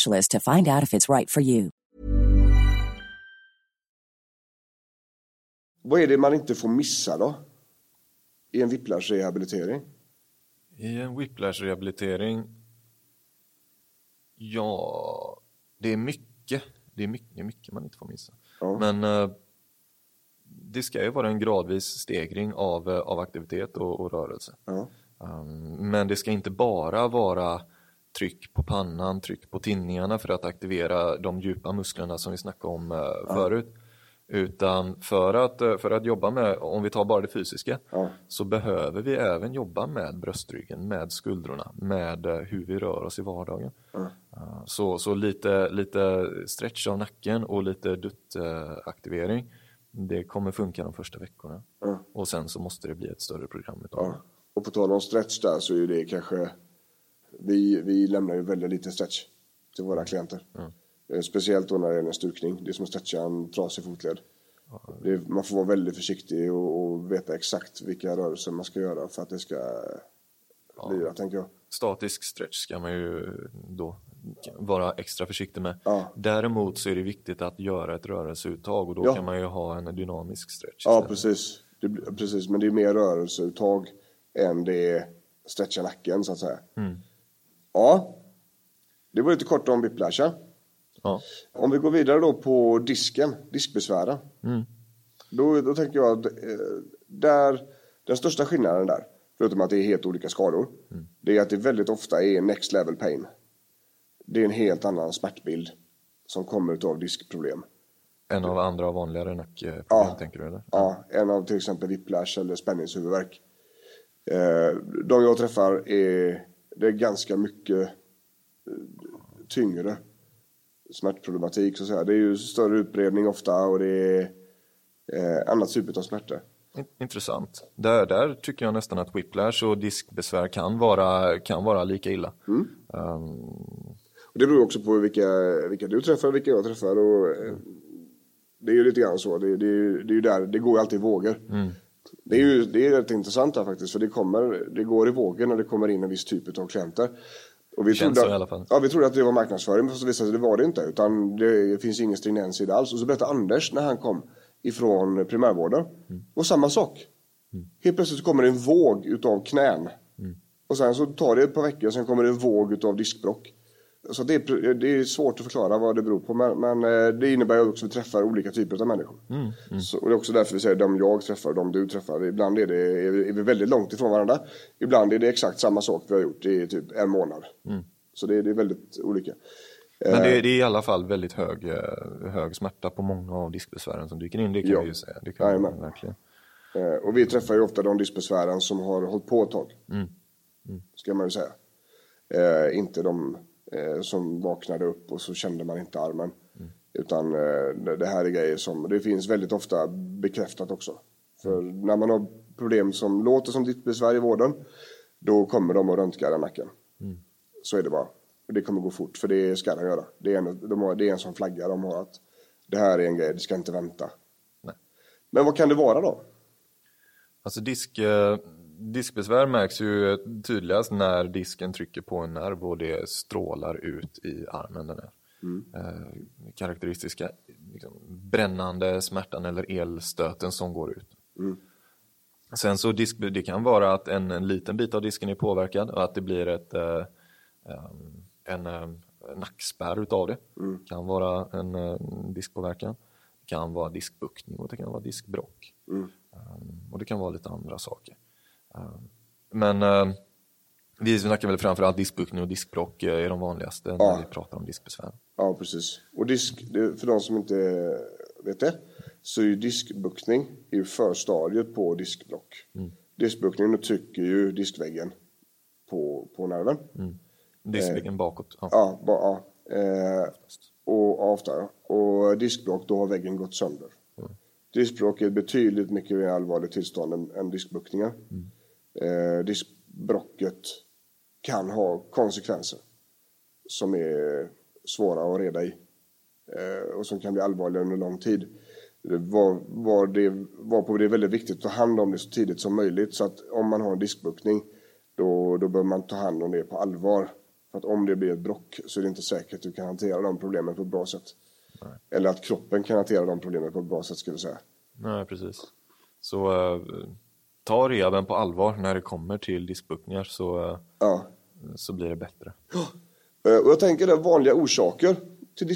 specialist to find out if it's right for you. Vad är det man inte får missa då? I en whiplash-rehabilitering? I en whiplash-rehabilitering? Ja, det är mycket. Det är mycket, mycket man inte får missa. Ja. Men uh, det ska ju vara en gradvis stegring av, uh, av aktivitet och, och rörelse. Ja. Um, men det ska inte bara vara tryck på pannan, tryck på tinningarna för att aktivera de djupa musklerna som vi snackade om eh, förut. Utan för att, eh, för att jobba med, om vi tar bara det fysiska, ja. så behöver vi även jobba med bröstryggen, med skuldrorna, med eh, hur vi rör oss i vardagen. Ja. Så, så lite, lite stretch av nacken och lite duttaktivering, det kommer funka de första veckorna. Ja. Och sen så måste det bli ett större program. Ja. Och på tal om stretch där så är det kanske vi, vi lämnar ju väldigt lite stretch till våra klienter. Mm. Speciellt då när det är en stukning. Det är som att stretcha en trasig fotled. Det, man får vara väldigt försiktig och, och, veta exakt vilka rörelser man ska göra för att det ska ja. lira, tänker jag. Statisk stretch ska man ju då vara extra försiktig med. Ja. Däremot så är det viktigt att göra ett rörelseuttag och då ja. kan man ju ha en dynamisk stretch. Ja, precis. Det, precis. Men det är mer rörelseuttag än det är stretcha nacken så att säga. Mm. Ja, det var lite kort om whiplash. Ja. Om vi går vidare då på disken, diskbesvären. Mm. Då, då tänker jag att eh, där, den största skillnaden där, förutom att det är helt olika skador, mm. det är att det väldigt ofta är next level pain. Det är en helt annan smärtbild som kommer av diskproblem. En av andra vanligare nackproblem ja, tänker du eller? Ja, en av till exempel whiplash eller spänningshuvudvärk. Eh, de jag träffar är det är ganska mycket eh, tyngre smärtproblematik så att säga. Det är ju större utbredning ofta och det är eh, annat typ av smärta. Intressant. Där, där tycker jag nästan att whiplash och diskbesvär kan vara, kan vara lika illa. Mm. Um... Och det beror också på vilka, vilka du träffar och vilka jag träffar. Och, mm. Det är ju lite grann så. Det, det, det är ju där, det går ju alltid i vågor. Mm. Det är ju det är rätt intressant här faktiskt. För det, kommer, det går i vågor när det kommer in en viss typ av klienter. Och vi Känns trodde, fall. Ja, vi trodde att det var marknadsföring, men så visade sig det var det inte. Utan det finns ingen stringens i det alls. Och så berättade Anders när han kom ifrån primärvården. Mm. Och samma sak. Mm. Helt plötsligt kommer det en våg utav knän. Mm. Och sen så tar det ett par veckor och sen kommer det en våg utav diskbrock. Så det är, det är svårt att förklara vad det beror på. Men, men eh, det innebär också att vi träffar olika typer av människor. Mm, mm. Så, och det är också därför vi säger de jag träffar och de du träffar. Ibland är, det, är vi väldigt långt ifrån varandra. Ibland är det exakt samma sak vi har gjort i typ en månad. Mm. Så det, det, är väldigt olika. Men det, eh. det, är i alla fall väldigt hög, eh, hög smärta på många av diskbesvären som dyker in. Det kan ja. vi ju säga. Det kan man verkligen. Och vi träffar ju ofta de diskbesvären som har hållit på ett tag. Mm. Mm. Ska man ju säga. Inte de eh, som vaknade upp och så kände man inte armen. Mm. Utan eh, det här är grejer som, det finns väldigt ofta bekräftat också. För när man har problem som låter som ditt besvär i vården, då kommer de att röntga den nacken. Mm. Så är det bara. Det kommer gå fort, för det ska de göra. Det är en, de har, det är en som flagga de har att det här är en grej, det ska inte vänta. Nej. Men vad kan det vara då? Alltså disk, eh, diskbesvär märks ju tydligast när disken trycker på en nerv och det strålar ut i armen. Den här. Mm. Eh, karaktäristiska liksom, brännande smärtan eller elstöten som går ut. Mm. Sen så disk, det kan vara att en, en, liten bit av disken är påverkad och att det blir ett, eh, en, en nackspärr utav det. Mm. Det kan vara en, en diskpåverkan. Det kan vara diskbuktning och det kan vara diskbrock. Mm. Um, och det kan vara lite andra saker. Ehm, men ehm, vi snackar väl framförallt diskbuktning och diskbråck eh, är de vanligaste när vi pratar om diskbesvär. Ja, precis. Och disk, för de som inte vet det, så är ju diskbuktning är förstadiet på diskbråck. Mm. Diskbuktningen trycker ju diskväggen på, på nerven. Mm. Diskväggen eh, bakåt? Ja, ja, ba, ja. Eh, och, ofta, och diskbråck, då har väggen gått sönder. Mm. Diskbråck är ett betydligt mycket mer allvarligt tillstånd än, än diskbuktningar. Mm eh, diskbrocket kan ha konsekvenser som är svåra att reda i eh, och som kan bli allvarliga under lång tid. Var, var det, varpå det är väldigt viktigt att ta hand om det så tidigt som möjligt så att om man har en diskbuktning då, då bör man ta hand om det på allvar. För att om det blir ett brock så är det inte säkert att du kan hantera de problemen på ett bra sätt. Nej. Eller att kroppen kan hantera de problemen på ett bra sätt skulle jag säga. Nej, precis. Så uh, ta rehaben på allvar när det kommer till diskbuktningar så, ja. så blir det bättre. Ja. Eh, och jag tänker det vanliga orsaker till.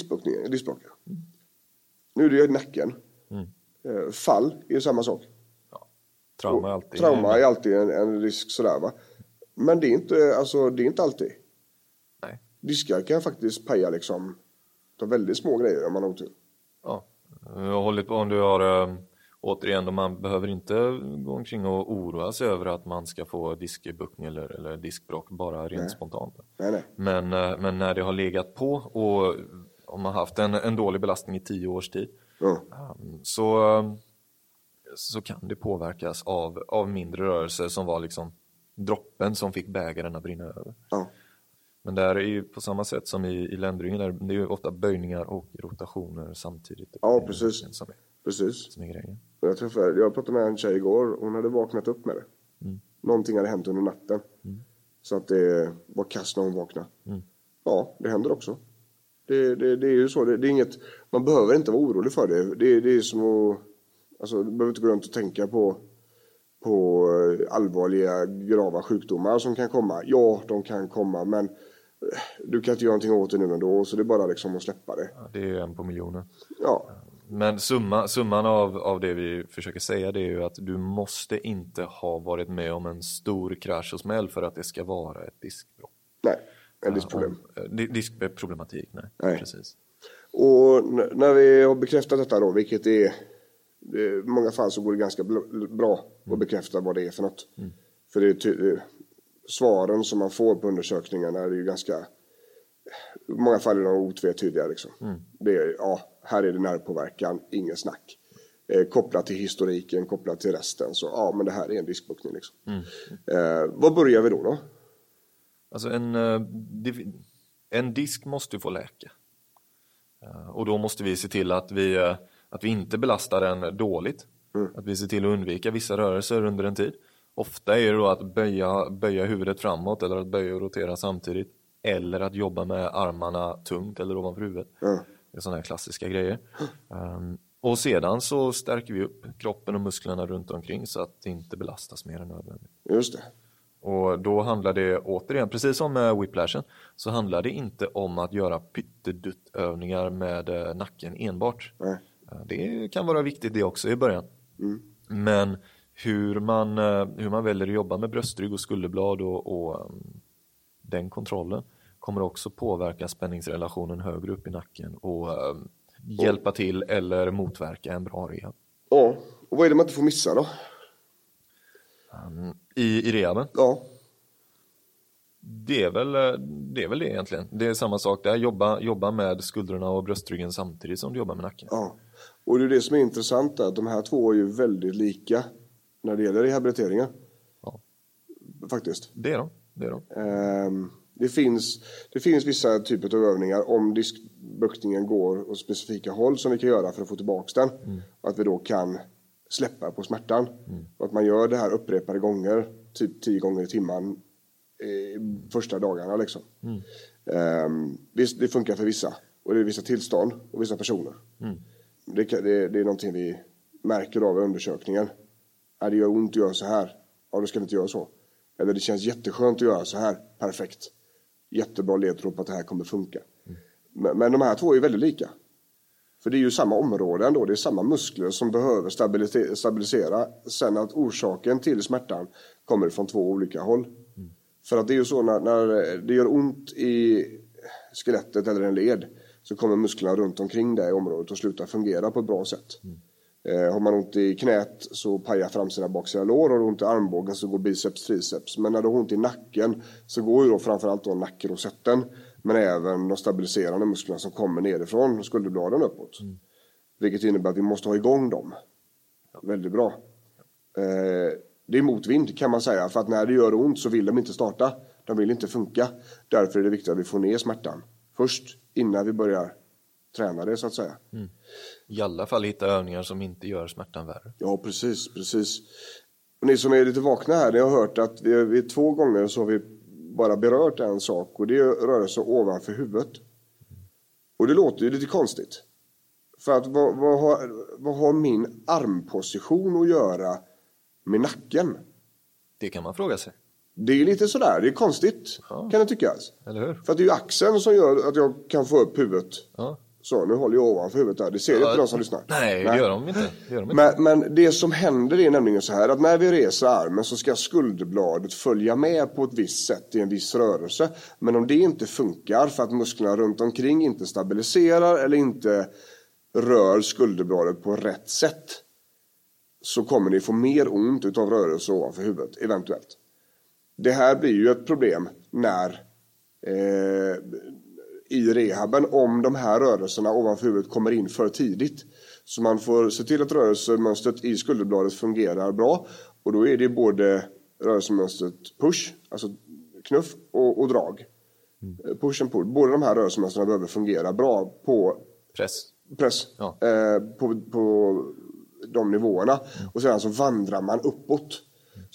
Mm. Nu är det ju nacken. Mm. Eh, fall är ju samma sak. Ja. Trauma är alltid, trauma är alltid en, en, risk sådär va. Men det är inte, alltså, det är inte alltid. Nej. Diskar kan faktiskt paja liksom, ta väldigt små grejer om man har otur. Ja, jag har hållit på om du har återigen, man behöver inte gå omkring och oroa sig över att man ska få diskbuktning eller, eller diskbråck bara rent nej. spontant. Nej, nej. Men, eh, men när det har legat på och om man haft en, en dålig belastning i tio års tid mm. så, så kan det påverkas av, av mindre rörelser som var liksom droppen som fick bägaren att brinna över. Mm. Men där är ju på samma sätt som i, i ländringen, det är ju ofta böjningar och rotationer samtidigt. Ja, precis. Som är, precis. Som är grejen. Jag, träffade, jag pratade med en tjej igår, hon hade vaknat upp med det. Mm. Någonting hade hänt under natten. Mm. Så att det var kast när hon vaknade. Mm. Ja, det händer också. Det, det, det är ju så, det, det, är inget, man behöver inte vara orolig för det. Det, det är som att, alltså du behöver inte gå runt och tänka på, på eh, allvarliga grava sjukdomar som kan komma. Ja, de kan komma, men eh, du kan inte göra någonting åt det nu ändå, så det är bara liksom att släppa det. Ja, det är en på miljonen. Ja. Men summa, summan av, av det vi försöker säga det är ju att du måste inte ha varit med om en stor krasch och smäll för att det ska vara ett diskbråck. Nej, en diskproblem. Uh, diskproblematik, nej. nej. Precis. Och när vi har bekräftat detta då, vilket är i många fall så går det ganska bra att mm. bekräfta vad det är för något. Mm. För det är svaren som man får på undersökningarna är ju ganska i många fall är de otvetydiga liksom. Mm. Det är, ja, här är det nervpåverkan, ingen snack. Eh, kopplat till historiken, kopplat till resten. Så ja, men det här är en diskbuktning liksom. Eh, vad börjar vi då? då? Alltså en, eh, en disk måste få läka. Eh, Och då måste vi se till att vi, eh, att vi inte belastar den dåligt. Att vi ser till att undvika vissa rörelser under en tid. Ofta är det då att böja, böja huvudet framåt eller att böja och rotera samtidigt. Eller att jobba med armarna tungt eller ovanför huvudet. Det är sådana här klassiska grejer. Um, och sedan så stärker vi upp kroppen och musklerna runt omkring så att det inte belastas mer än nödvändigt. Just det. Och då handlar det återigen, precis som med whiplashen, så handlar det inte om att göra pyttedutövningar med eh, nacken enbart. Nej. Eh, Det kan vara viktigt det också i början. Men hur man, eh, hur man väljer att jobba med bröstrygg och skulderblad och, och um, den kontrollen kommer också påverka spänningsrelationen högre upp i nacken och um, hjälpa till eller motverka en bra rehab. Ja, och vad är det man inte får missa då? I, i rehaben Ja, Det är, väl, eh, det är väl det egentligen. Det är samma sak där. Jobba, jobba med skuldrorna och bröstryggen samtidigt som du jobbar med nacken. ja. Och det är det som är intressant att de här två är ju väldigt lika när det gäller rehabiliteringen. Ja. Faktiskt. Det är de. Det är de. Ehm, det, finns, det finns vissa typer av övningar om diskbuktningen går åt specifika håll som vi kan göra för att få tillbaka den. Att vi då kan släppa på smärtan. Och att man gör det här upprepade gånger, typ tio gånger i timmen eh, första dagarna liksom. Ehm, visst, det funkar för vissa. Och det är vissa tillstånd och vissa personer. Det, kan- det, det är någonting vi märker av i undersökningen. Ja, det gör ont att göra så här. Ja, då ska vi inte göra så. Eller det känns jätteskönt att göra så här. Perfekt. Jättebra ledtråd på att det här kommer funka. Men, men de här två är väldigt lika. För det är ju samma område ändå. Det är samma muskler som behöver stabilite- stabilisera. Sen att orsaken till smärtan kommer från två olika håll. För att det är ju så när, när det gör ont i skelettet eller en led så kommer musklerna runt omkring det området att sluta fungera på ett bra sätt. Mm har man ont i knät så pajar framsida baksida lår. Har du ont i armbågen så går biceps triceps. Men när du har ont i nacken så går ju då framförallt då nackrosetten men även de stabiliserande musklerna som kommer nerifrån skulderbladen uppåt. Vilket innebär att vi måste ha igång dem. Väldigt bra. Eh, det är motvind kan man säga för att när det gör ont så vill de inte starta. De vill inte funka. Därför är det viktigt att vi får ner smärtan först innan vi börjar träna det så att säga. I alla fall hitta övningar som inte gör smärtan värre. Ja, precis, precis. Och ni som är lite vakna här, ni har hört att vi, vi två gånger så har vi bara berört en sak och det är rörelse ovanför huvudet. Och det låter ju lite konstigt. För att vad, vad, har, vad har min armposition att göra med nacken? Det kan man fråga sig. Det är lite sådär, det är konstigt Ja. kan det tyckas. Eller hur? För att det är ju axeln som gör att jag kan få upp huvudet. Ja. Så, nu håller jag ovanför huvudet där. Det ser inte de som lyssnar. Nej, det gör de inte. Gör de inte. Men, men det som händer är nämligen så här att när vi reser armen så ska skulderbladet följa med på ett visst sätt i en viss rörelse. Men om det inte funkar för att musklerna runt omkring inte stabiliserar eller inte rör skulderbladet på rätt sätt så kommer ni få mer ont utav rörelse ovanför huvudet, eventuellt. Det här blir ju ett problem när eh, i rehaben om de här rörelserna ovanför huvudet kommer in för tidigt. Så man får se till att rörelsemönstret i skulderbladet fungerar bra. Och då är det både rörelsemönstret push, alltså knuff, och, och drag. Eh, Push and pull. Båda de här rörelsemönstren behöver fungera bra på Press. press Ja. eh, på, på de nivåerna. Och sedan så vandrar man uppåt.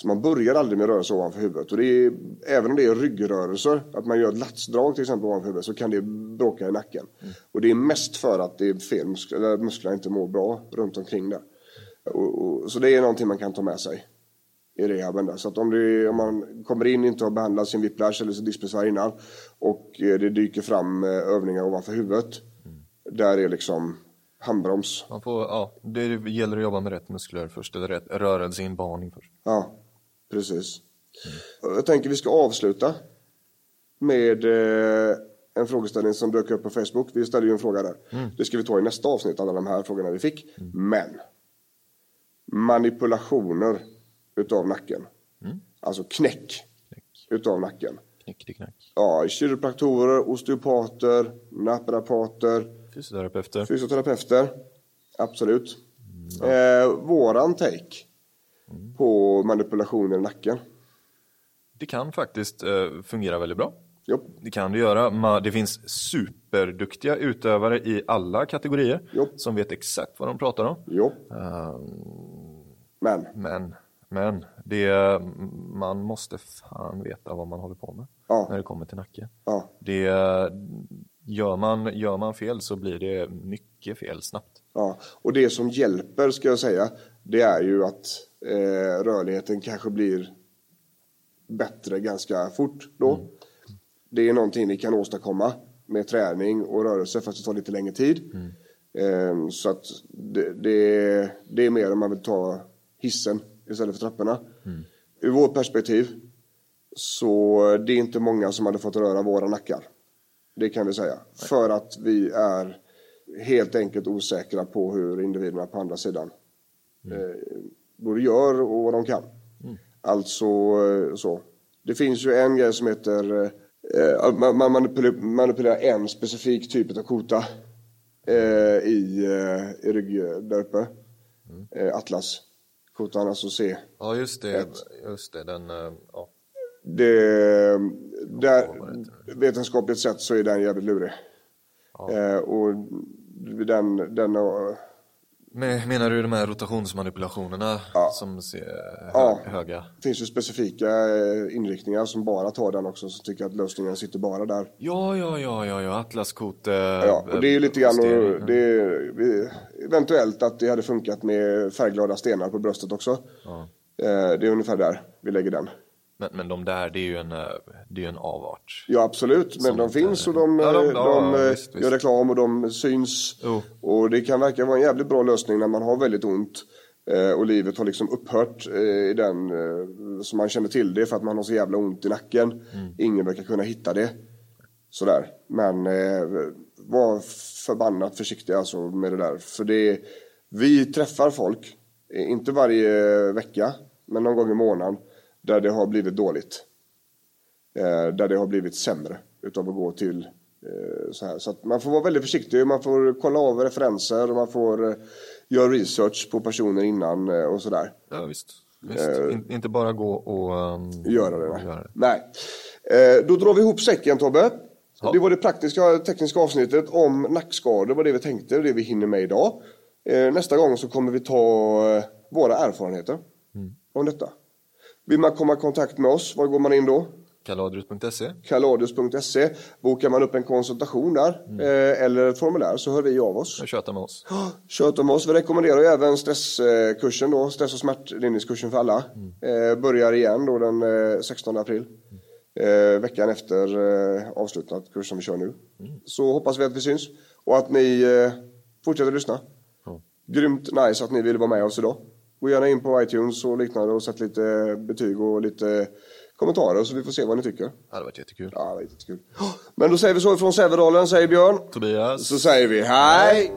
Så man börjar aldrig med rörelse ovanför huvudet. Och det är, även om det är ryggrörelser, att man gör ett latsdrag till exempel ovanför huvudet, så kan det bråka i nacken. Och det är mest för att det är fel muskler, eller musklerna inte mår bra runt omkring där. Och, och, så det är någonting man kan ta med sig i rehaben där. Så att om, det, om man kommer in och inte har behandlat sin whiplash eller sin diskbesvär innan och eh, det dyker fram eh, övningar ovanför huvudet. Där är liksom handbroms. Man får, ja, det gäller att jobba med rätt muskler först, eller rätt rörelseinbaning först. Ja, precis. Jag tänker vi ska avsluta med eh, en frågeställning som dök upp på Facebook. Vi ställde ju en fråga där. Det ska vi ta i nästa avsnitt, alla de här frågorna vi fick. Men manipulationer utav nacken. Alltså knäck utav nacken. Knick. Ja, kiropraktorer, osteopater, naprapater, Fysioterapeuter. fysioterapeuter. Absolut. Eh, våran take på manipulationer i nacken. Det kan faktiskt eh, fungera väldigt bra. Jo. Det kan det göra. Det finns superduktiga utövare i alla kategorier Jo. som vet exakt vad de pratar om. Jo. Men, Men, men det, man måste fan veta vad man håller på med Ja. när det kommer till nacke. ja, Det, gör, man, gör man fel så blir det mycket fel snabbt. ja. Och det som hjälper ska jag säga, det är ju att eh, rörligheten kanske blir bättre ganska fort då. Det är någonting ni kan åstadkomma med träning och rörelse fast det tar lite längre tid. Eh, så att det, det, det är mer om man vill ta hissen istället för trapporna. Ur vårt perspektiv så det är inte många som hade fått röra våra nackar. Det kan vi säga. För att vi är helt enkelt osäkra på hur individerna på andra sidan eh, både gör och vad de kan. Alltså eh, så. Det finns ju en grej som heter eh, man, man manipulerar, en specifik typ av kota eh, i, eh, i rygg där uppe. Eh, Atlas. Kotan, alltså C. Ja just det, Ett. just det den, eh, ja. Det, där, vetenskapligt sett så är den jävligt lurig. Eh, och den, den har- Men, menar du de här rotationsmanipulationerna Ja. som ser hö, Ja. höga? finns ju specifika eh, inriktningar som bara tar den också, som tycker att lösningen sitter bara där. Ja, ja, ja, ja, ja, atlaskote. Ja, och det är ju lite grann, och det är, eventuellt att det hade funkat med färgglada stenar på bröstet också. Eh, det är ungefär där vi lägger den. Men, men de där, det är ju en, eh, det är en avart. Ja absolut, men de finns och de, Ja, de- eh, ja, de eh, visst, gör reklam och de syns. Jo. Och det kan verka vara en jävligt bra lösning när man har väldigt ont eh, och livet har liksom upphört eh, i den eh, som man känner till det för att man har så jävla ont i nacken. Mm. Ingen verkar kunna hitta det. Sådär. Men eh, var förbannat försiktiga alltså med det där. För det vi träffar folk, eh, inte varje vecka, men någon gång i månaden, där det har blivit dåligt. Eh, där det har blivit sämre utav att gå till eh, så här. Så man får vara väldigt försiktig, man får kolla av referenser och man får eh, göra research på personer innan och sådär. Ja, visst. visst. In, inte bara gå och um, Göra det. Nej. göra det. nej. Då drar vi ihop säcken Tobbe. Ja. Det var det praktiska tekniska avsnittet om nackskador, det var det vi tänkte och det vi hinner med idag. Nästa gång så kommer vi ta våra erfarenheter om detta. Vill man komma i kontakt med oss, var går man in då? Kaladrus.se. Kaladius.se. Bokar man upp en konsultation där eh, eller ett formulär så hör vi av oss. och Köta med oss. Kört om oss. Vi rekommenderar ju även stresskursen då, stress och smärtlindringskursen för alla. Eh, börjar igen då den eh, 16 april. Eh, veckan efter eh, avslutad kurs som vi kör nu. Så hoppas vi att vi syns och att ni eh, fortsätter lyssna. Ja. Grymt nice att ni ville vara med oss idag. Gå gärna in på iTunes och liknande och sätt lite betyg och lite kommentarer så vi får se vad ni tycker. Det hade varit jättekul. Ja, det var jättekul. Men då säger vi så ifrån Sävedalen, säger Björn. Tobias. Så säger vi hej!